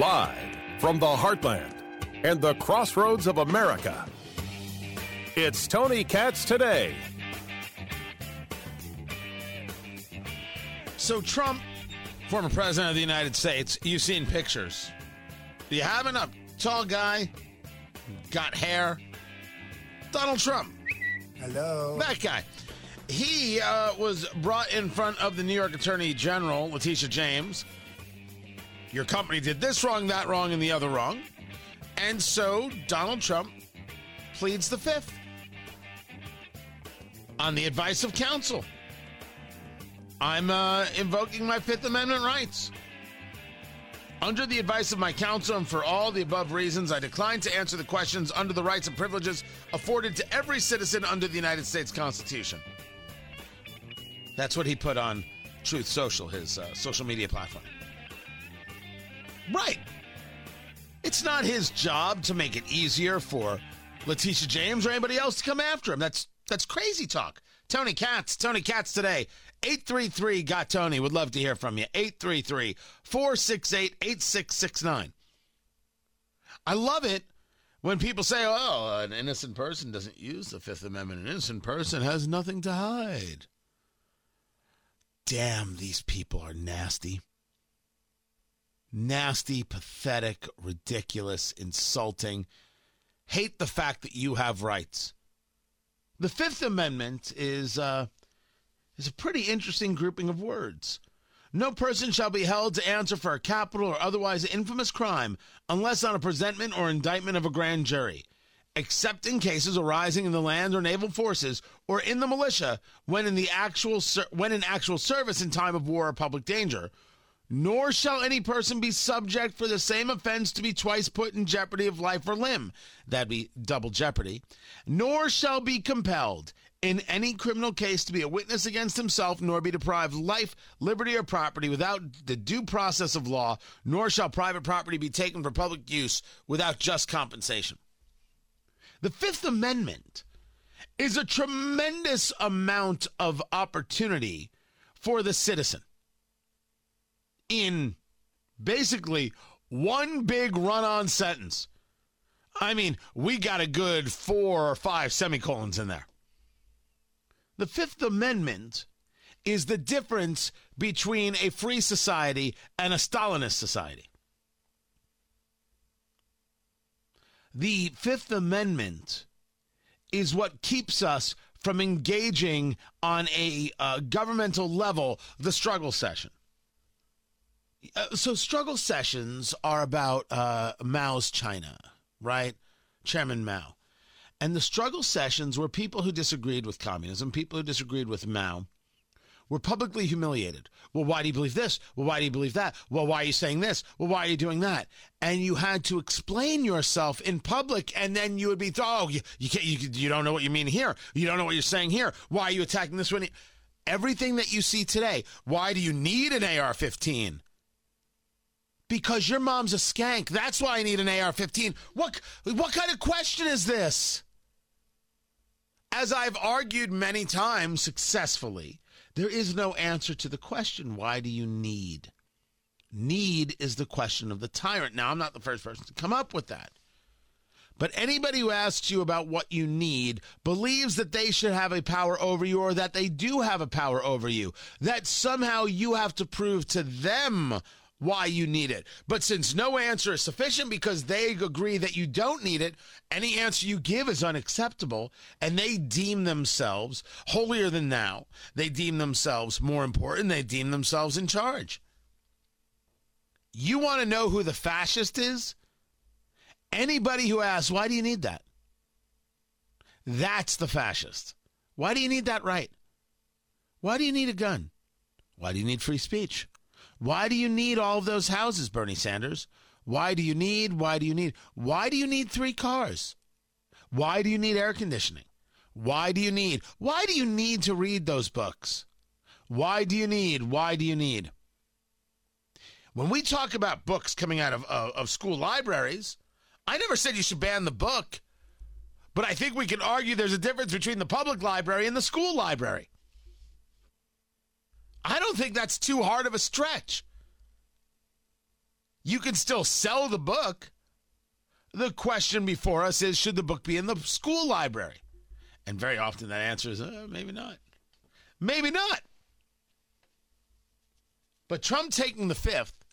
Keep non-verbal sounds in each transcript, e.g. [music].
Live from the heartland and the crossroads of America. It's Tony Katz today. So, Trump, former president of the United States, you've seen pictures. Do you have a tall guy, got hair? Donald Trump. Hello. That guy. He uh, was brought in front of the New York Attorney General, Letitia James. Your company did this wrong, that wrong, and the other wrong. And so Donald Trump pleads the fifth on the advice of counsel. I'm uh, invoking my Fifth Amendment rights. Under the advice of my counsel and for all the above reasons, I decline to answer the questions under the rights and privileges afforded to every citizen under the United States Constitution. That's what he put on Truth Social, his uh, social media platform. Right. It's not his job to make it easier for Letitia James or anybody else to come after him. That's that's crazy talk. Tony Katz, Tony Katz today. 833 got Tony. Would love to hear from you. 833 468 8669. I love it when people say, oh, an innocent person doesn't use the Fifth Amendment. An innocent person has nothing to hide. Damn, these people are nasty. Nasty, pathetic, ridiculous, insulting. Hate the fact that you have rights. The Fifth Amendment is uh, is a pretty interesting grouping of words. No person shall be held to answer for a capital or otherwise infamous crime unless on a presentment or indictment of a grand jury, except in cases arising in the land or naval forces or in the militia when in the actual ser- when in actual service in time of war or public danger. Nor shall any person be subject for the same offense to be twice put in jeopardy of life or limb. That'd be double jeopardy. Nor shall be compelled in any criminal case to be a witness against himself, nor be deprived life, liberty, or property without the due process of law, nor shall private property be taken for public use without just compensation. The Fifth Amendment is a tremendous amount of opportunity for the citizen in basically one big run on sentence. I mean, we got a good four or five semicolons in there. The Fifth Amendment is the difference between a free society and a Stalinist society. The Fifth Amendment is what keeps us from engaging on a uh, governmental level the struggle session. Uh, so, struggle sessions are about uh, Mao's China, right? Chairman Mao. And the struggle sessions were people who disagreed with communism, people who disagreed with Mao, were publicly humiliated. Well, why do you believe this? Well, why do you believe that? Well, why are you saying this? Well, why are you doing that? And you had to explain yourself in public, and then you would be, oh, you, you can't, you, you don't know what you mean here. You don't know what you're saying here. Why are you attacking this one? Everything that you see today. Why do you need an AR-15? Because your mom's a skank. That's why I need an AR-15. What what kind of question is this? As I've argued many times successfully, there is no answer to the question why do you need? Need is the question of the tyrant. Now, I'm not the first person to come up with that. But anybody who asks you about what you need believes that they should have a power over you or that they do have a power over you. That somehow you have to prove to them why you need it. But since no answer is sufficient because they agree that you don't need it, any answer you give is unacceptable, and they deem themselves holier than thou. They deem themselves more important. They deem themselves in charge. You want to know who the fascist is? Anybody who asks, why do you need that? That's the fascist. Why do you need that right? Why do you need a gun? Why do you need free speech? Why do you need all of those houses, Bernie Sanders? Why do you need, why do you need, why do you need three cars? Why do you need air conditioning? Why do you need, why do you need to read those books? Why do you need, why do you need? When we talk about books coming out of, of, of school libraries, I never said you should ban the book, but I think we can argue there's a difference between the public library and the school library. I don't think that's too hard of a stretch. You can still sell the book. The question before us is should the book be in the school library? And very often that answer is uh, maybe not. Maybe not. But Trump taking the fifth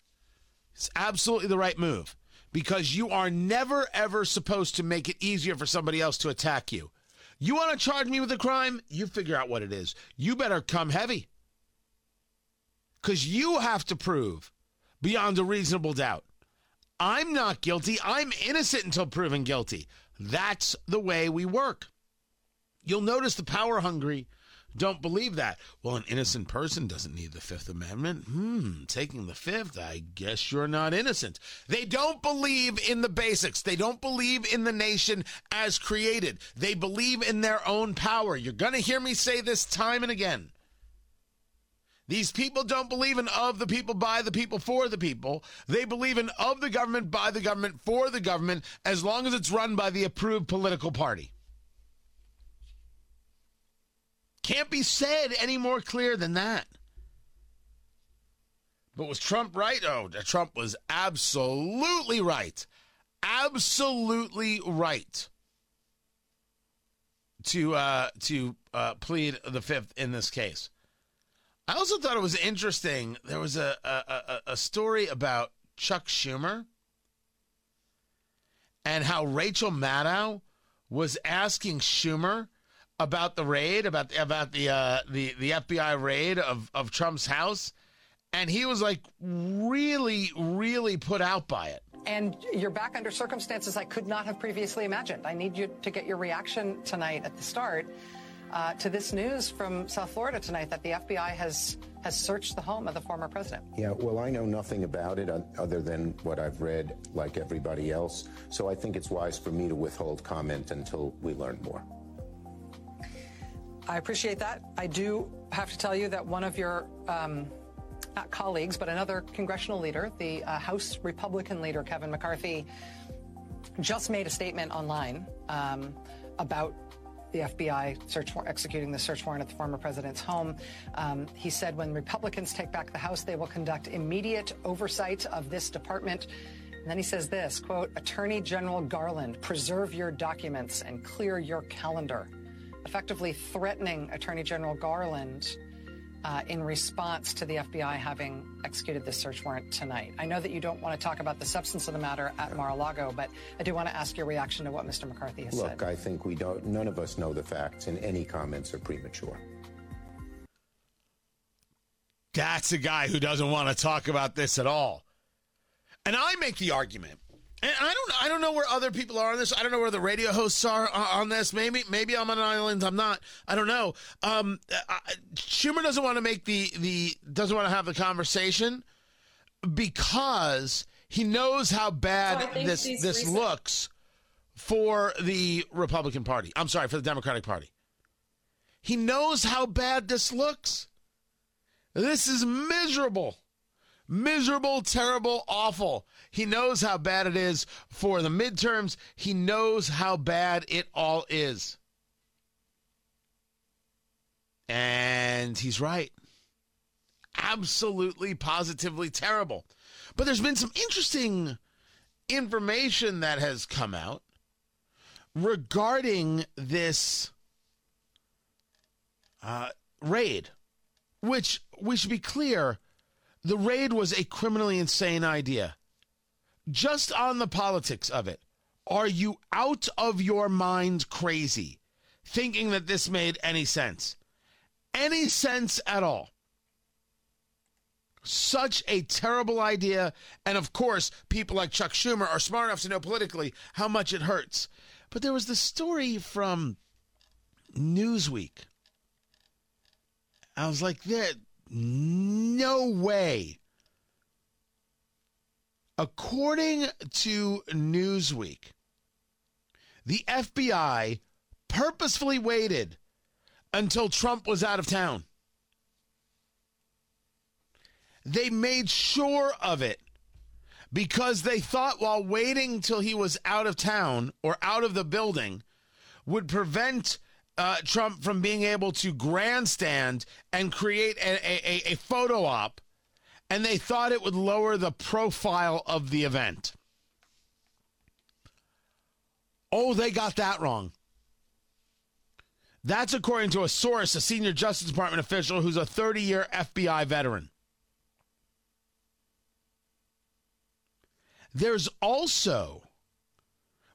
is absolutely the right move because you are never, ever supposed to make it easier for somebody else to attack you. You want to charge me with a crime? You figure out what it is. You better come heavy because you have to prove beyond a reasonable doubt. I'm not guilty. I'm innocent until proven guilty. That's the way we work. You'll notice the power hungry don't believe that. Well, an innocent person doesn't need the Fifth Amendment. Hmm, taking the Fifth, I guess you're not innocent. They don't believe in the basics. They don't believe in the nation as created. They believe in their own power. You're going to hear me say this time and again. These people don't believe in of the people, by the people, for the people. They believe in of the government, by the government, for the government, as long as it's run by the approved political party. Can't be said any more clear than that. But was Trump right? Oh, Trump was absolutely right. Absolutely right to uh, to uh, plead the fifth in this case. I also thought it was interesting. There was a, a, a story about Chuck Schumer and how Rachel Maddow was asking Schumer about the raid, about about the uh, the the FBI raid of of Trump's house, and he was like really, really put out by it. And you're back under circumstances I could not have previously imagined. I need you to get your reaction tonight at the start uh, to this news from South Florida tonight that the FBI has has searched the home of the former president. Yeah, well, I know nothing about it other than what I've read, like everybody else. So I think it's wise for me to withhold comment until we learn more. I appreciate that. I do have to tell you that one of your um, not colleagues, but another congressional leader, the uh, House Republican leader Kevin McCarthy, just made a statement online um, about the FBI search warrant, executing the search warrant at the former president's home. Um, he said when Republicans take back the House, they will conduct immediate oversight of this department. And then he says this, quote, Attorney General Garland, preserve your documents and clear your calendar effectively threatening Attorney General Garland uh, in response to the FBI having executed this search warrant tonight. I know that you don't want to talk about the substance of the matter at Mar-a-Lago, but I do want to ask your reaction to what Mr. McCarthy has Look, said. Look, I think we don't. None of us know the facts, and any comments are premature. That's a guy who doesn't want to talk about this at all. And I make the argument and I don't, I don't know where other people are on this. I don't know where the radio hosts are on this. Maybe, maybe I'm on an island. I'm not. I don't know. Um, I, Schumer doesn't want to make the the doesn't want to have the conversation because he knows how bad so this this recent- looks for the Republican Party. I'm sorry for the Democratic Party. He knows how bad this looks. This is miserable miserable, terrible, awful. He knows how bad it is for the midterms. He knows how bad it all is. And he's right. Absolutely, positively terrible. But there's been some interesting information that has come out regarding this uh, raid, which we should be clear the raid was a criminally insane idea. Just on the politics of it, are you out of your mind crazy thinking that this made any sense? Any sense at all? Such a terrible idea. And of course, people like Chuck Schumer are smart enough to know politically how much it hurts. But there was the story from Newsweek. I was like, that no way. According to Newsweek, the FBI purposefully waited until Trump was out of town. They made sure of it because they thought while waiting till he was out of town or out of the building would prevent uh, Trump from being able to grandstand and create a, a, a photo op and they thought it would lower the profile of the event. Oh, they got that wrong. That's according to a source, a senior Justice Department official who's a 30 year FBI veteran. There's also,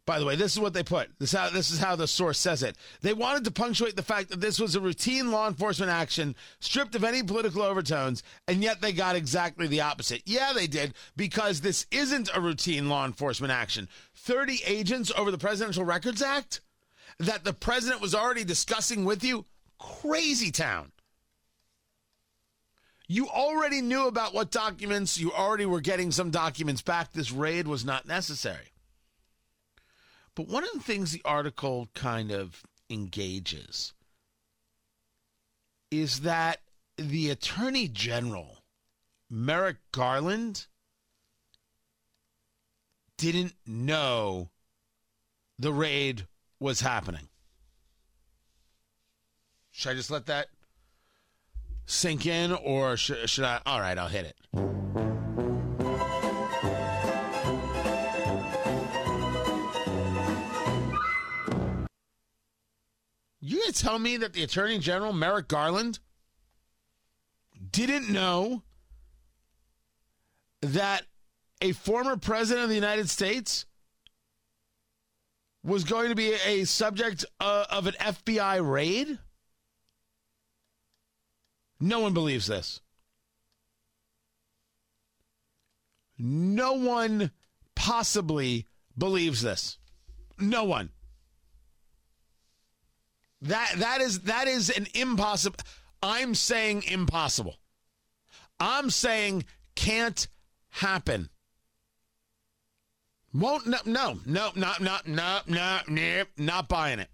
by the way, this is what they put. This is, how, this is how the source says it. They wanted to punctuate the fact that this was a routine law enforcement action stripped of any political overtones, and yet they got exactly the opposite. Yeah, they did, because this isn't a routine law enforcement action. 30 agents over the Presidential Records Act that the president was already discussing with you? Crazy town. You already knew about what documents, you already were getting some documents back. This raid was not necessary. But one of the things the article kind of engages is that the Attorney General, Merrick Garland, didn't know the raid was happening. Should I just let that sink in, or should, should I? All right, I'll hit it. You gonna tell me that the Attorney General Merrick Garland didn't know that a former president of the United States was going to be a subject uh, of an FBI raid? No one believes this. No one possibly believes this. No one. That that is that is an impossible I'm saying impossible. I'm saying can't happen. Won't no no no not not not not no, not buying it.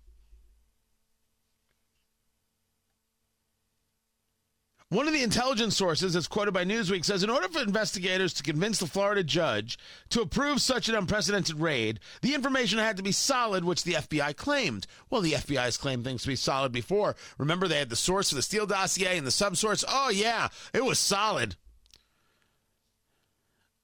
One of the intelligence sources, as quoted by Newsweek, says in order for investigators to convince the Florida judge to approve such an unprecedented raid, the information had to be solid, which the FBI claimed. Well, the FBI has claimed things to be solid before. Remember, they had the source for the Steele dossier and the subsource? Oh, yeah, it was solid.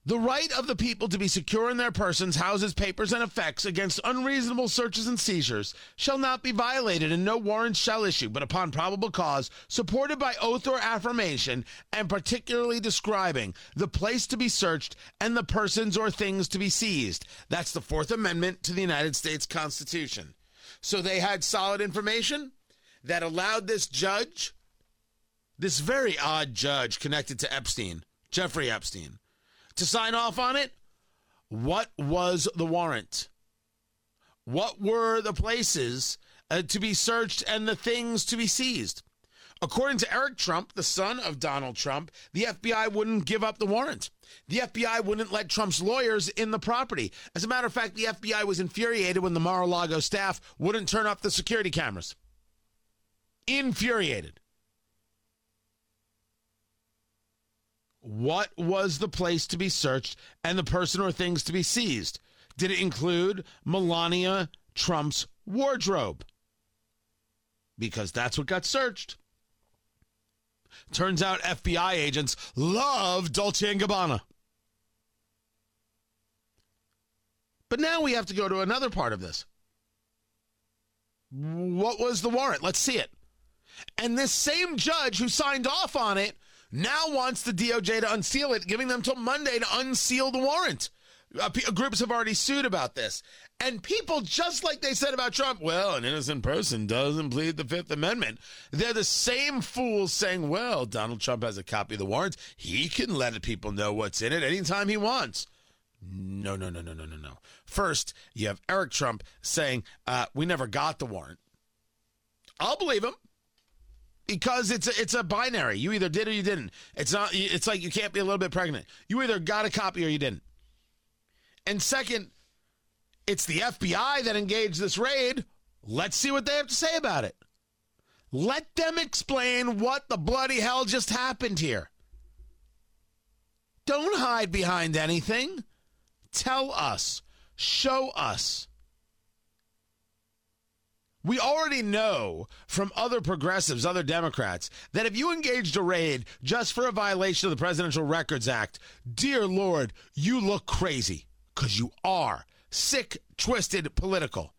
The right of the people to be secure in their persons, houses, papers, and effects against unreasonable searches and seizures shall not be violated, and no warrants shall issue, but upon probable cause, supported by oath or affirmation, and particularly describing the place to be searched and the persons or things to be seized. That's the Fourth Amendment to the United States Constitution. So they had solid information that allowed this judge, this very odd judge connected to Epstein, Jeffrey Epstein to sign off on it? What was the warrant? What were the places uh, to be searched and the things to be seized? According to Eric Trump, the son of Donald Trump, the FBI wouldn't give up the warrant. The FBI wouldn't let Trump's lawyers in the property. As a matter of fact, the FBI was infuriated when the Mar a Lago staff wouldn't turn up the security cameras. Infuriated. What was the place to be searched and the person or things to be seized? Did it include Melania Trump's wardrobe? Because that's what got searched. Turns out FBI agents love Dolce & Gabbana. But now we have to go to another part of this. What was the warrant? Let's see it. And this same judge who signed off on it now wants the DOJ to unseal it, giving them till Monday to unseal the warrant. Uh, p- groups have already sued about this. And people, just like they said about Trump, well, an innocent person doesn't plead the Fifth Amendment. They're the same fools saying, well, Donald Trump has a copy of the warrant. He can let people know what's in it anytime he wants. No, no, no, no, no, no, no. First, you have Eric Trump saying, uh, we never got the warrant. I'll believe him because it's a, it's a binary. You either did or you didn't. It's not. It's like you can't be a little bit pregnant. You either got a copy or you didn't. And second, it's the FBI that engaged this raid. Let's see what they have to say about it. Let them explain what the bloody hell just happened here. Don't hide behind anything. Tell us. Show us. We already know from other progressives, other Democrats, that if you engaged a raid just for a violation of the Presidential Records Act, dear Lord, you look crazy. Because you are sick, twisted, political.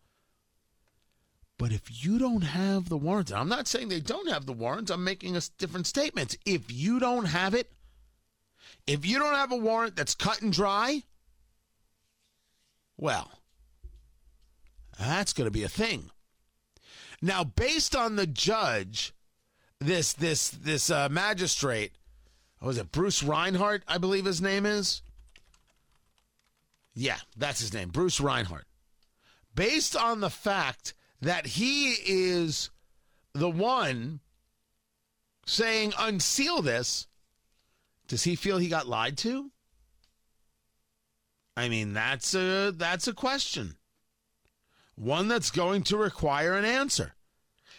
But if you don't have the warrants, I'm not saying they don't have the warrants, I'm making a different statement. If you don't have it, if you don't have a warrant that's cut and dry, well, that's going to be a thing. Now, based on the judge, this this this uh, magistrate, was it Bruce Reinhart? I believe his name is. Yeah, that's his name, Bruce Reinhart. Based on the fact that he is the one saying unseal this, does he feel he got lied to? I mean, that's a that's a question one that's going to require an answer.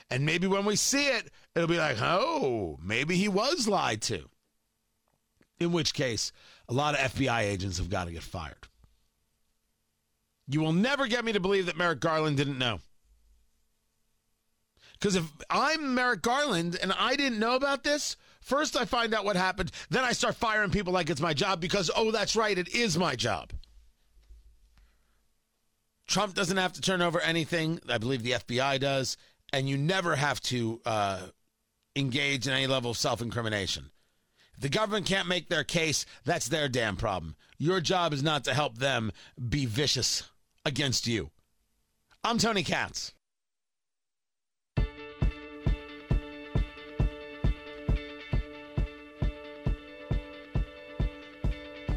And maybe when we see it, it'll be like, oh, maybe he was lied to. In which case, a lot of FBI agents have got to get fired. You will never get me to believe that Merrick Garland didn't know. Because if I'm Merrick Garland and I didn't know about this, first I find out what happened, then I start firing people like it's my job because, oh, that's right, it is my job. Trump doesn't have to turn over anything. I believe the FBI does. And you never have to uh, engage in any level of self incrimination. If the government can't make their case, that's their damn problem. Your job is not to help them be vicious against you. I'm Tony Katz.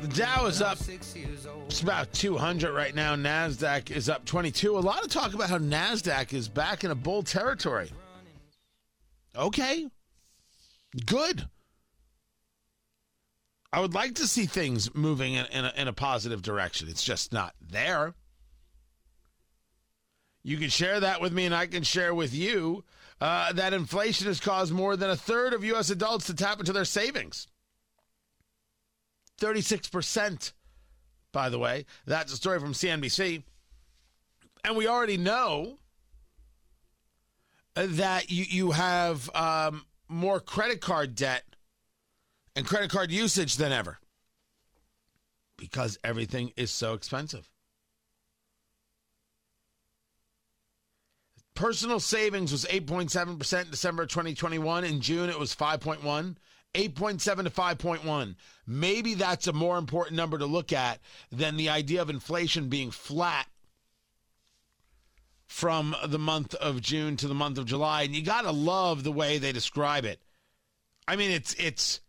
The Dow is up it's about 200 right now. NASDAQ is up 22. A lot of talk about how NASDAQ is back in a bull territory. Okay. Good. I would like to see things moving in, in, a, in a positive direction. It's just not there. You can share that with me, and I can share with you uh, that inflation has caused more than a third of U.S. adults to tap into their savings. 36% by the way. That's a story from CNBC. And we already know that you, you have um, more credit card debt and credit card usage than ever because everything is so expensive. Personal savings was 8.7% in December 2021. In June, it was 5.1. 8.7 to 5.1. Maybe that's a more important number to look at than the idea of inflation being flat from the month of June to the month of July. And you got to love the way they describe it. I mean, it's it's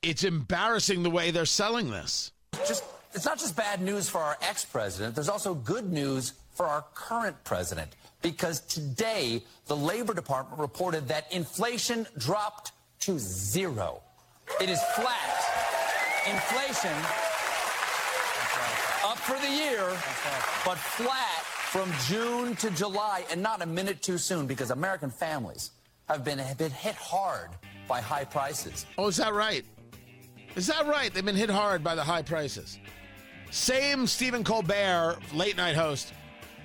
it's embarrassing the way they're selling this. Just it's not just bad news for our ex-president, there's also good news for our current president because today the Labor Department reported that inflation dropped to zero. It is flat. Inflation up for the year, but flat from June to July, and not a minute too soon because American families have been, have been hit hard by high prices. Oh, is that right? Is that right? They've been hit hard by the high prices. Same Stephen Colbert, late night host,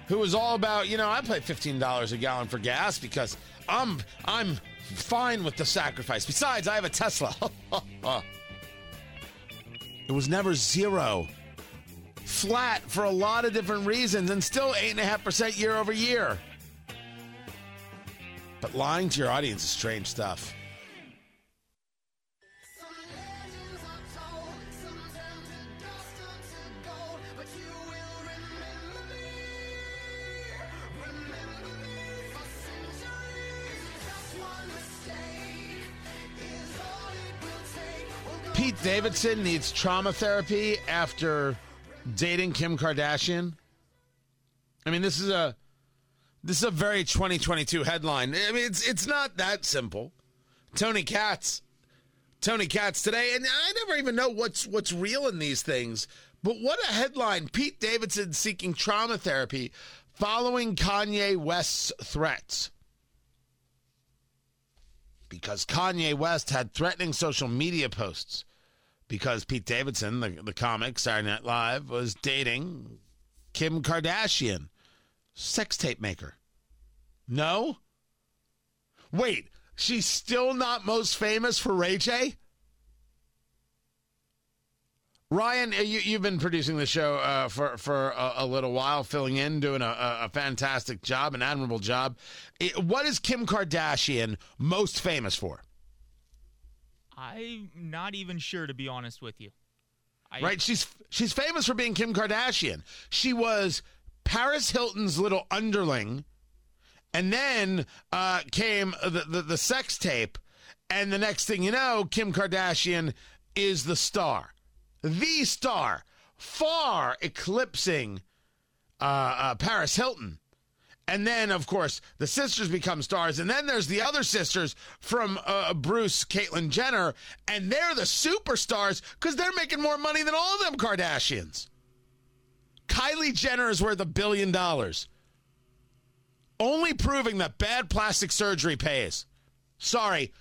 who was all about, you know, I pay $15 a gallon for gas because I'm I'm fine with the sacrifice. Besides, I have a Tesla. [laughs] it was never zero. Flat for a lot of different reasons and still 8.5% year over year. But lying to your audience is strange stuff. Pete Davidson needs trauma therapy after dating Kim Kardashian. I mean, this is a this is a very 2022 headline. I mean, it's it's not that simple. Tony Katz, Tony Katz today, and I never even know what's what's real in these things. But what a headline! Pete Davidson seeking trauma therapy following Kanye West's threats because Kanye West had threatening social media posts because Pete Davidson, the, the comic, Saturday Night Live, was dating Kim Kardashian, sex tape maker. No? Wait, she's still not most famous for Ray J? Ryan, uh, you, you've been producing the show uh, for for a, a, little while, filling in, doing a, a, fantastic job, an admirable job. What is Kim Kardashian most famous for? I'm not even sure, to be honest with you. I... Right? She's she's famous for being Kim Kardashian. She was Paris Hilton's little underling, and then uh, came the, the the sex tape, and the next thing you know, Kim Kardashian is the star the star, far eclipsing uh, uh, Paris Hilton. And then, of course, the sisters become stars. And then there's the other sisters from uh, Bruce, Caitlyn Jenner, and they're the superstars because they're making more money than all of them Kardashians. Kylie Jenner is worth a billion dollars. Only proving that bad plastic surgery pays. Sorry,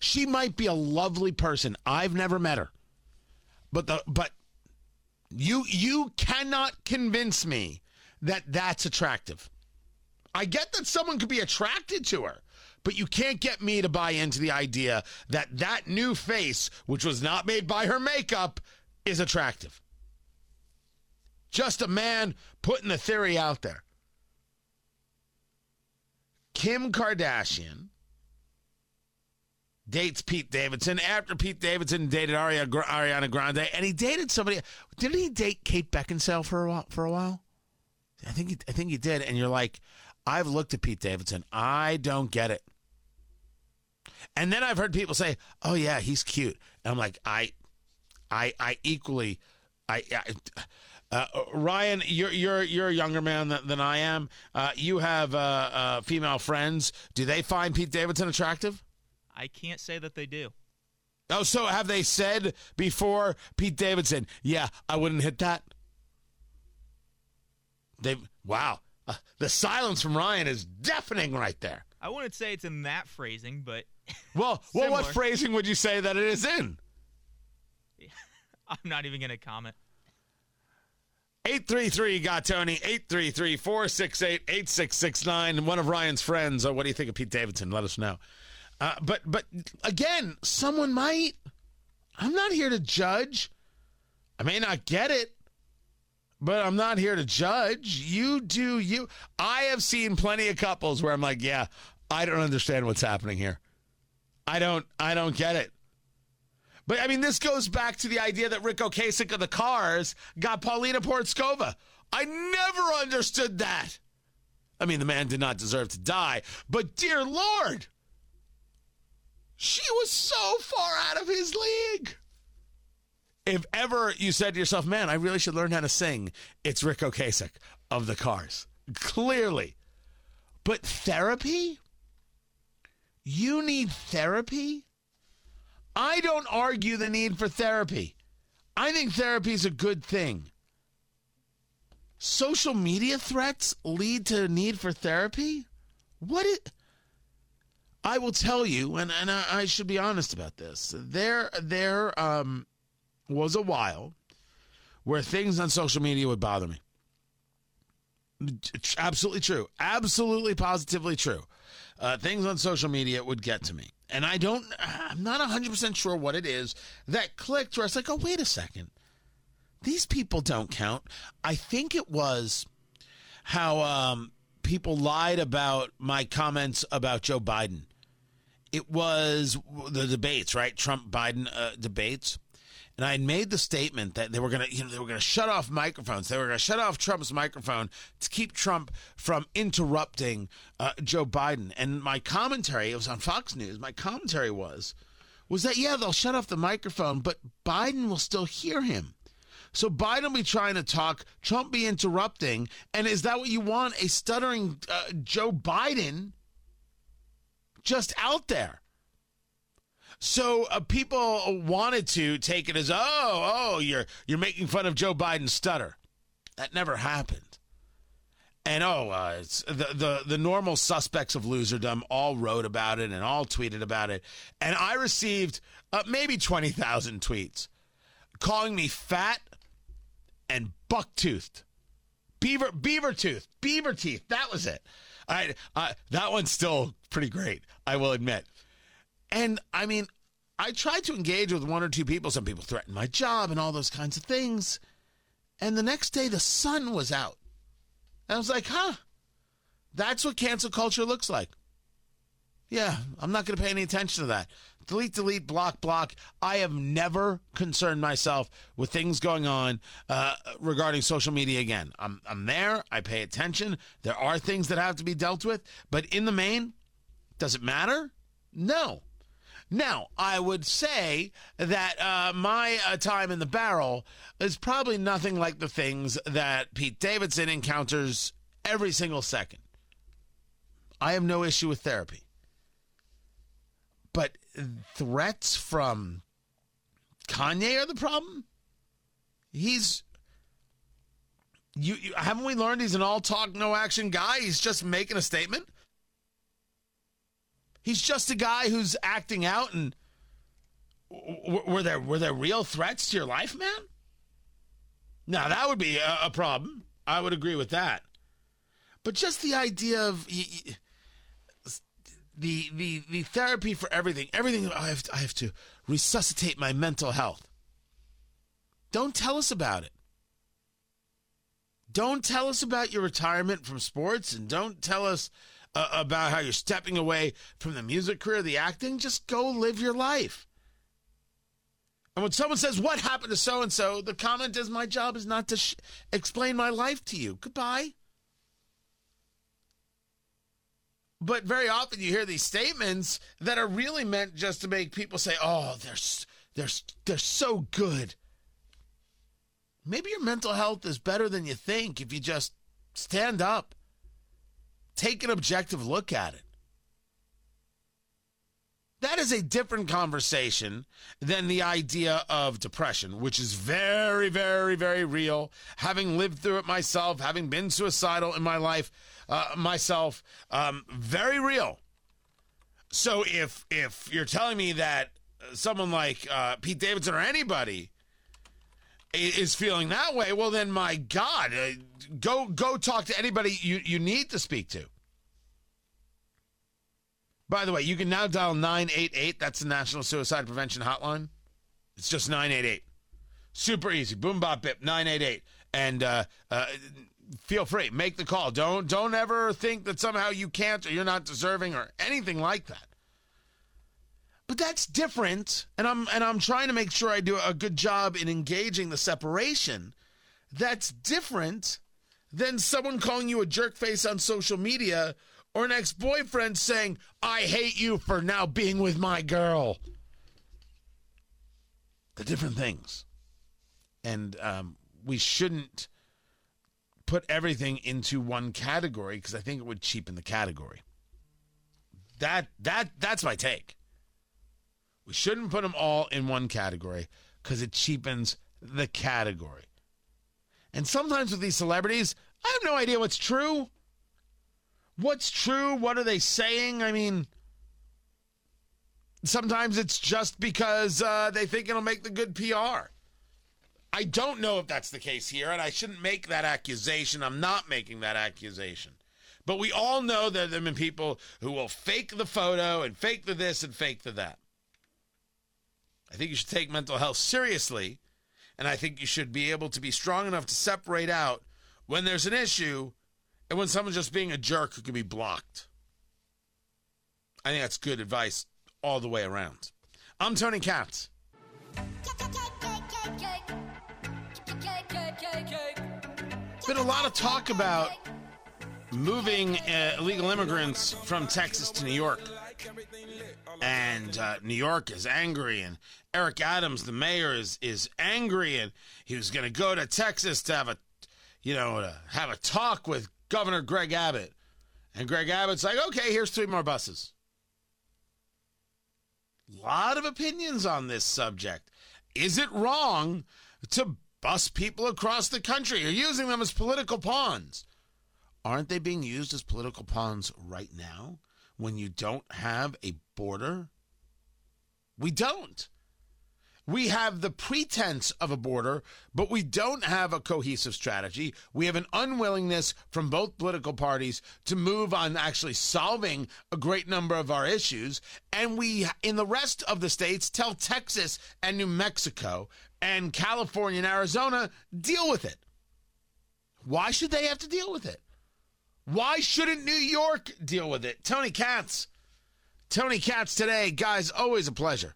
she might be a lovely person. I've never met her. But the but you you cannot convince me that that's attractive. I get that someone could be attracted to her, but you can't get me to buy into the idea that that new face, which was not made by her makeup, is attractive. Just a man putting the theory out there. Kim Kardashian dates Pete Davidson after Pete Davidson dated Ariana Grande, and he dated somebody. Didn't he date Kate Beckinsale for a while? For a while, I think he, I think he did. And you're like, I've looked at Pete Davidson. I don't get it. And then I've heard people say, "Oh yeah, he's cute." And I'm like, I, I, I equally, I. I uh, Ryan, you're you're you're a younger man than, than I am. Uh, you have uh, uh female friends. Do they find Pete Davidson attractive? I can't say that they do. Oh, so have they said before Pete Davidson? Yeah, I wouldn't hit that. They wow, uh, the silence from Ryan is deafening right there. I wouldn't say it's in that phrasing, but [laughs] well, well, what phrasing would you say that it is in? [laughs] I'm not even going to comment. 833 got Tony, 833 468 8669. One of Ryan's friends. Uh, what do you think of Pete Davidson? Let us know. Uh, but but again, someone might. I'm not here to judge. I may not get it, but I'm not here to judge. You do you. I have seen plenty of couples where I'm like, yeah, I don't understand what's happening here. I don't I don't get it. But I mean, this goes back to the idea that Ric Ocasek of the Cars got Paulina Porizkova. I never understood that. I mean, the man did not deserve to die, but dear Lord, she was so far out of his league. If ever you said to yourself, man, I really should learn how to sing, it's Ric Ocasek of the Cars. Clearly. But therapy? You need therapy? I don't argue the need for therapy. I think therapy is a good thing. Social media threats lead to a need for therapy? What is I will tell you, and, and I, I should be honest about this. There, there um, was a while where things on social media would bother me. Absolutely true. Absolutely positively true. Uh, things on social media would get to me. And I don't, I'm not 100% sure what it is that clicked where I was like, oh, wait a second. These people don't count. I think it was how um, people lied about my comments about Joe Biden it was the debates, right? Trump Biden uh, debates. And I had made the statement that they were going to, you know, they were going to shut off microphones. They were going to shut off Trump's microphone to keep Trump from interrupting uh, Joe Biden. And my commentary, it was on Fox News. My commentary was, was that yeah, they'll shut off the microphone, but Biden will still hear him. So Biden will be trying to talk, Trump be interrupting, and is that what you want? A stuttering uh, Joe Biden just out there. So uh, people wanted to take it as, oh, oh, you're you're making fun of Joe Biden's stutter. That never happened. And oh, uh, the, the the normal suspects of loserdom all wrote about it and all tweeted about it. And I received uh, maybe twenty thousand tweets calling me fat and buck toothed, beaver beaver tooth, beaver teeth. That was it. I, I that one's still pretty great. I will admit. And I mean, I tried to engage with one or two people. Some people threatened my job and all those kinds of things. And the next day, the sun was out. And I was like, huh, that's what cancel culture looks like. Yeah, I'm not going to pay any attention to that. Delete, delete, block, block. I have never concerned myself with things going on uh, regarding social media again. I'm, I'm there. I pay attention. There are things that have to be dealt with. But in the main, does it matter? No. Now, I would say that uh, my uh, time in the barrel is probably nothing like the things that Pete Davidson encounters every single second. I have no issue with therapy. But threats from Kanye are the problem? He's you, you haven't we learned he's an all talk no action guy? He's just making a statement. He's just a guy who's acting out and were there were there real threats to your life, man? Now that would be a, a problem. I would agree with that. But just the idea of the the the therapy for everything, everything oh, I have to, I have to resuscitate my mental health. Don't tell us about it. Don't tell us about your retirement from sports and don't tell us uh, about how you're stepping away from the music career, the acting. Just go live your life. And when someone says, What happened to so and so? the comment is, My job is not to sh- explain my life to you. Goodbye. But very often you hear these statements that are really meant just to make people say, "Oh, they're they're they're so good." Maybe your mental health is better than you think if you just stand up. Take an objective look at it. That is a different conversation than the idea of depression, which is very, very, very real. Having lived through it myself, having been suicidal in my life uh, myself, um, very real. So if if you're telling me that someone like uh, Pete Davidson or anybody is feeling that way, well then, my God, uh, go go talk to anybody you you need to speak to. By the way, you can now dial 988. That's the National Suicide Prevention Hotline. It's just 988. Super easy. Boom, bop, bip, 988. And uh, uh, feel free. Make the call. Don't, don't ever think that somehow you can't or you're not deserving or anything like that. But that's different. And I'm, and I'm trying to make sure I do a good job in engaging the separation. That's different than someone calling you a jerk face on social media or an ex boyfriend saying, I hate you for now being with my girl. The different things. And um, we shouldn't put everything into one category because I think it would cheapen the category. That that that's my take. We shouldn't put them all in one category because it cheapens the category. And sometimes with these celebrities, I have no idea what's true. What's true? What are they saying? I mean, sometimes it's just because uh, they think it'll make the good PR. I don't know if that's the case here, and I shouldn't make that accusation. I'm not making that accusation. But we all know that there have been people who will fake the photo and fake the this and fake the that. I think you should take mental health seriously, and I think you should be able to be strong enough to separate out when there's an issue and when someone's just being a jerk who can be blocked. I think that's good advice all the way around. I'm Tony Katz. Been a lot of talk about moving uh, illegal immigrants from Texas to New York. And uh, New York is angry, and Eric Adams, the mayor, is is angry, and he was going to go to Texas to have a, you know, to have a talk with Governor Greg Abbott. And Greg Abbott's like, okay, here's three more buses. Lot of opinions on this subject. Is it wrong to bus people across the country? You're using them as political pawns. Aren't they being used as political pawns right now when you don't have a border? We don't. We have the pretense of a border, but we don't have a cohesive strategy. We have an unwillingness from both political parties to move on actually solving a great number of our issues. And we, in the rest of the states, tell Texas and New Mexico and California and Arizona, deal with it. Why should they have to deal with it? Why shouldn't New York deal with it? Tony Katz. Tony Katz today. Guys, always a pleasure.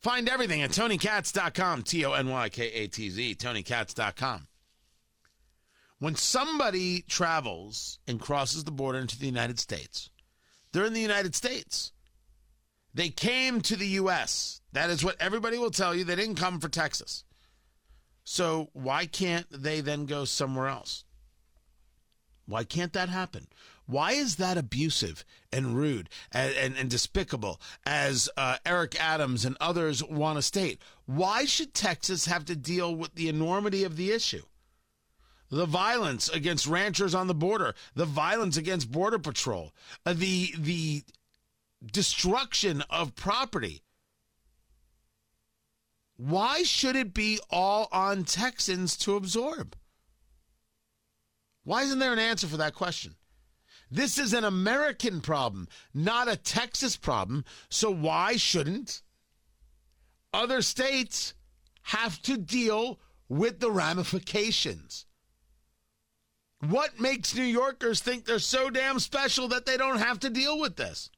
Find everything at tonykatz.com, T O N Y K A T Z, tonykatz.com. When somebody travels and crosses the border into the United States, they're in the United States. They came to the U.S. That is what everybody will tell you. They didn't come for Texas. So why can't they then go somewhere else? Why can't that happen? Why is that abusive and rude and, and, and despicable as uh, Eric Adams and others want to state? Why should Texas have to deal with the enormity of the issue? The violence against ranchers on the border, the violence against Border Patrol, uh, the, the destruction of property. Why should it be all on Texans to absorb? Why isn't there an answer for that question? This is an American problem, not a Texas problem. So why shouldn't other states have to deal with the ramifications? What makes New Yorkers think they're so damn special that they don't have to deal with this?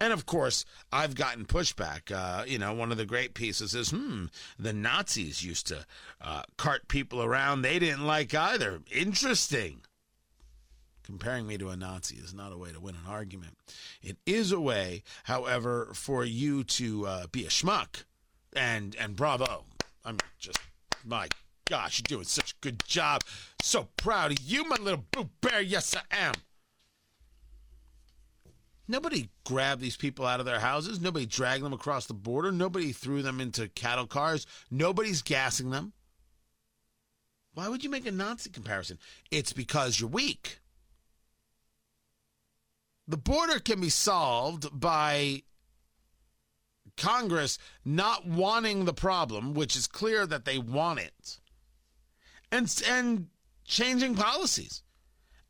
And of course, I've gotten pushback. Uh, you know, one of the great pieces is, hmm, the Nazis used to uh, cart people around they didn't like either. Interesting. Comparing me to a Nazi is not a way to win an argument. It is a way, however, for you to uh, be a schmuck. And and bravo. I'm just my gosh, you're doing such a good job. So proud of you, my little boo bear. Yes, I am. Nobody grabbed these people out of their houses. Nobody dragged them across the border. Nobody threw them into cattle cars. Nobody's gassing them. Why would you make a Nazi comparison? It's because you're weak. The border can be solved by Congress not wanting the problem, which is clear that they want it, and, and changing policies,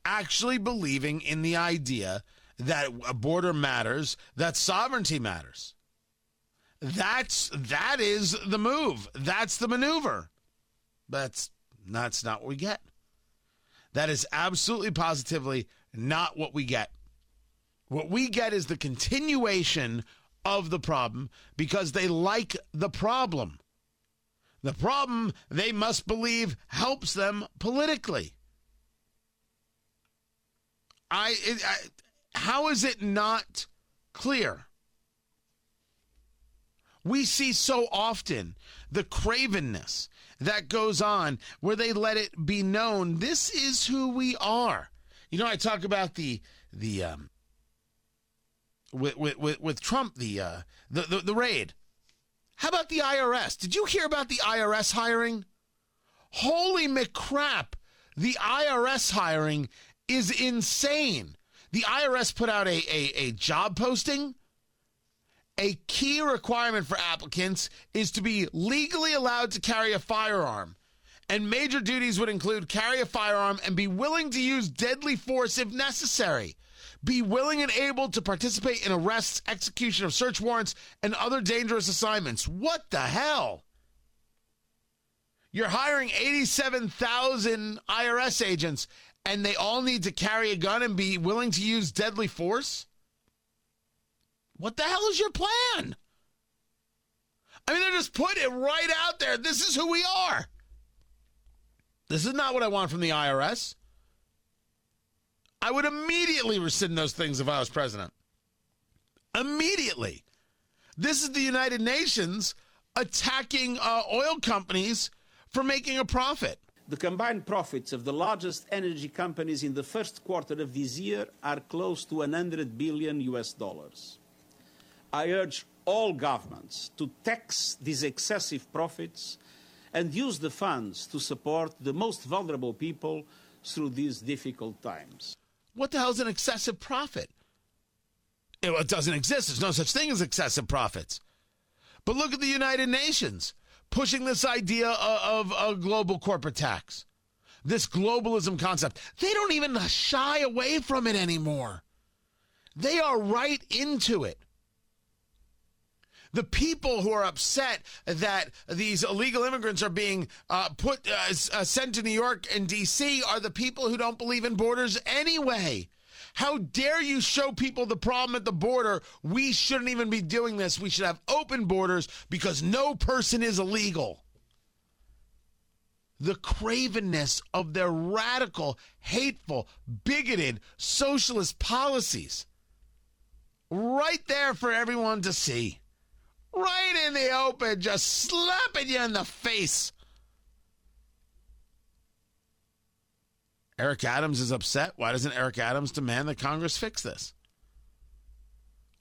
actually believing in the idea that a border matters, that sovereignty matters. That's that is the move. That's the maneuver. That's that's not what we get. That is absolutely positively not what we get. What we get is the continuation of the problem because they like the problem. The problem, they must believe, helps them politically. I, it, I how is it not clear? We see so often the cravenness that goes on where they let it be known this is who we are. You know, I talk about the the um, with with with Trump the uh the, the the raid. How about the IRS? Did you hear about the IRS hiring? Holy McCrap. The IRS hiring is insane. The IRS put out a, a, a job posting. A key requirement for applicants is to be legally allowed to carry a firearm. And major duties would include carry a firearm and be willing to use deadly force if necessary be willing and able to participate in arrests, execution of search warrants, and other dangerous assignments. What the hell? You're hiring 87,000 IRS agents, and they all need to carry a gun and be willing to use deadly force? What the hell is your plan? I mean, they just put it right out there. This is who we are. This is not what I want from the IRS. I would immediately rescind those things if I was president. Immediately. This is the United Nations attacking uh, oil companies for making a profit. The combined profits of the largest energy companies in the first quarter of this year are close to 100 billion US dollars. I urge all governments to tax these excessive profits and use the funds to support the most vulnerable people through these difficult times. What the hell is an excessive profit? It, it doesn't exist. There's no such thing as excessive profits. But look at the United Nations pushing this idea of, a global corporate tax, this globalism concept. They don't even shy away from it anymore. They are right into it. The people who are upset that these illegal immigrants are being uh, put uh, uh, sent to New York and D.C. are the people who don't believe in borders anyway. How dare you show people the problem at the border? We shouldn't even be doing this. We should have open borders because no person is illegal. The cravenness of their radical, hateful, bigoted socialist policies. Right there for everyone to see. Right in the open, just slapping you in the face. Eric Adams is upset. Why doesn't Eric Adams demand that Congress fix this?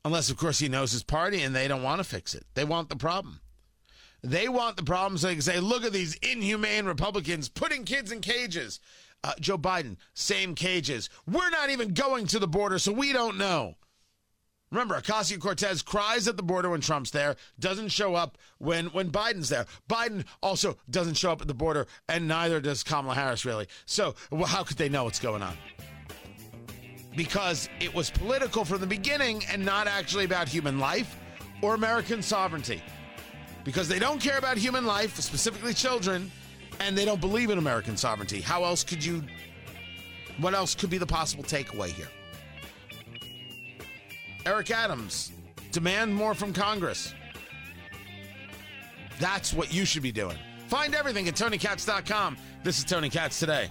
Unless, of course, he knows his party and they don't want to fix it. They want the problem. They want the problem so they can say, look at these inhumane Republicans putting kids in cages. Uh, Joe Biden, same cages. We're not even going to the border, so we don't know. Remember, Ocasio Cortez cries at the border when Trump's there, doesn't show up when, when Biden's there. Biden also doesn't show up at the border, and neither does Kamala Harris, really. So, well, how could they know what's going on? Because it was political from the beginning and not actually about human life or American sovereignty. Because they don't care about human life, specifically children, and they don't believe in American sovereignty. How else could you, what else could be the possible takeaway here? Eric Adams, demand more from Congress. That's what you should be doing. Find everything at TonyKatz.com. This is Tony Katz today.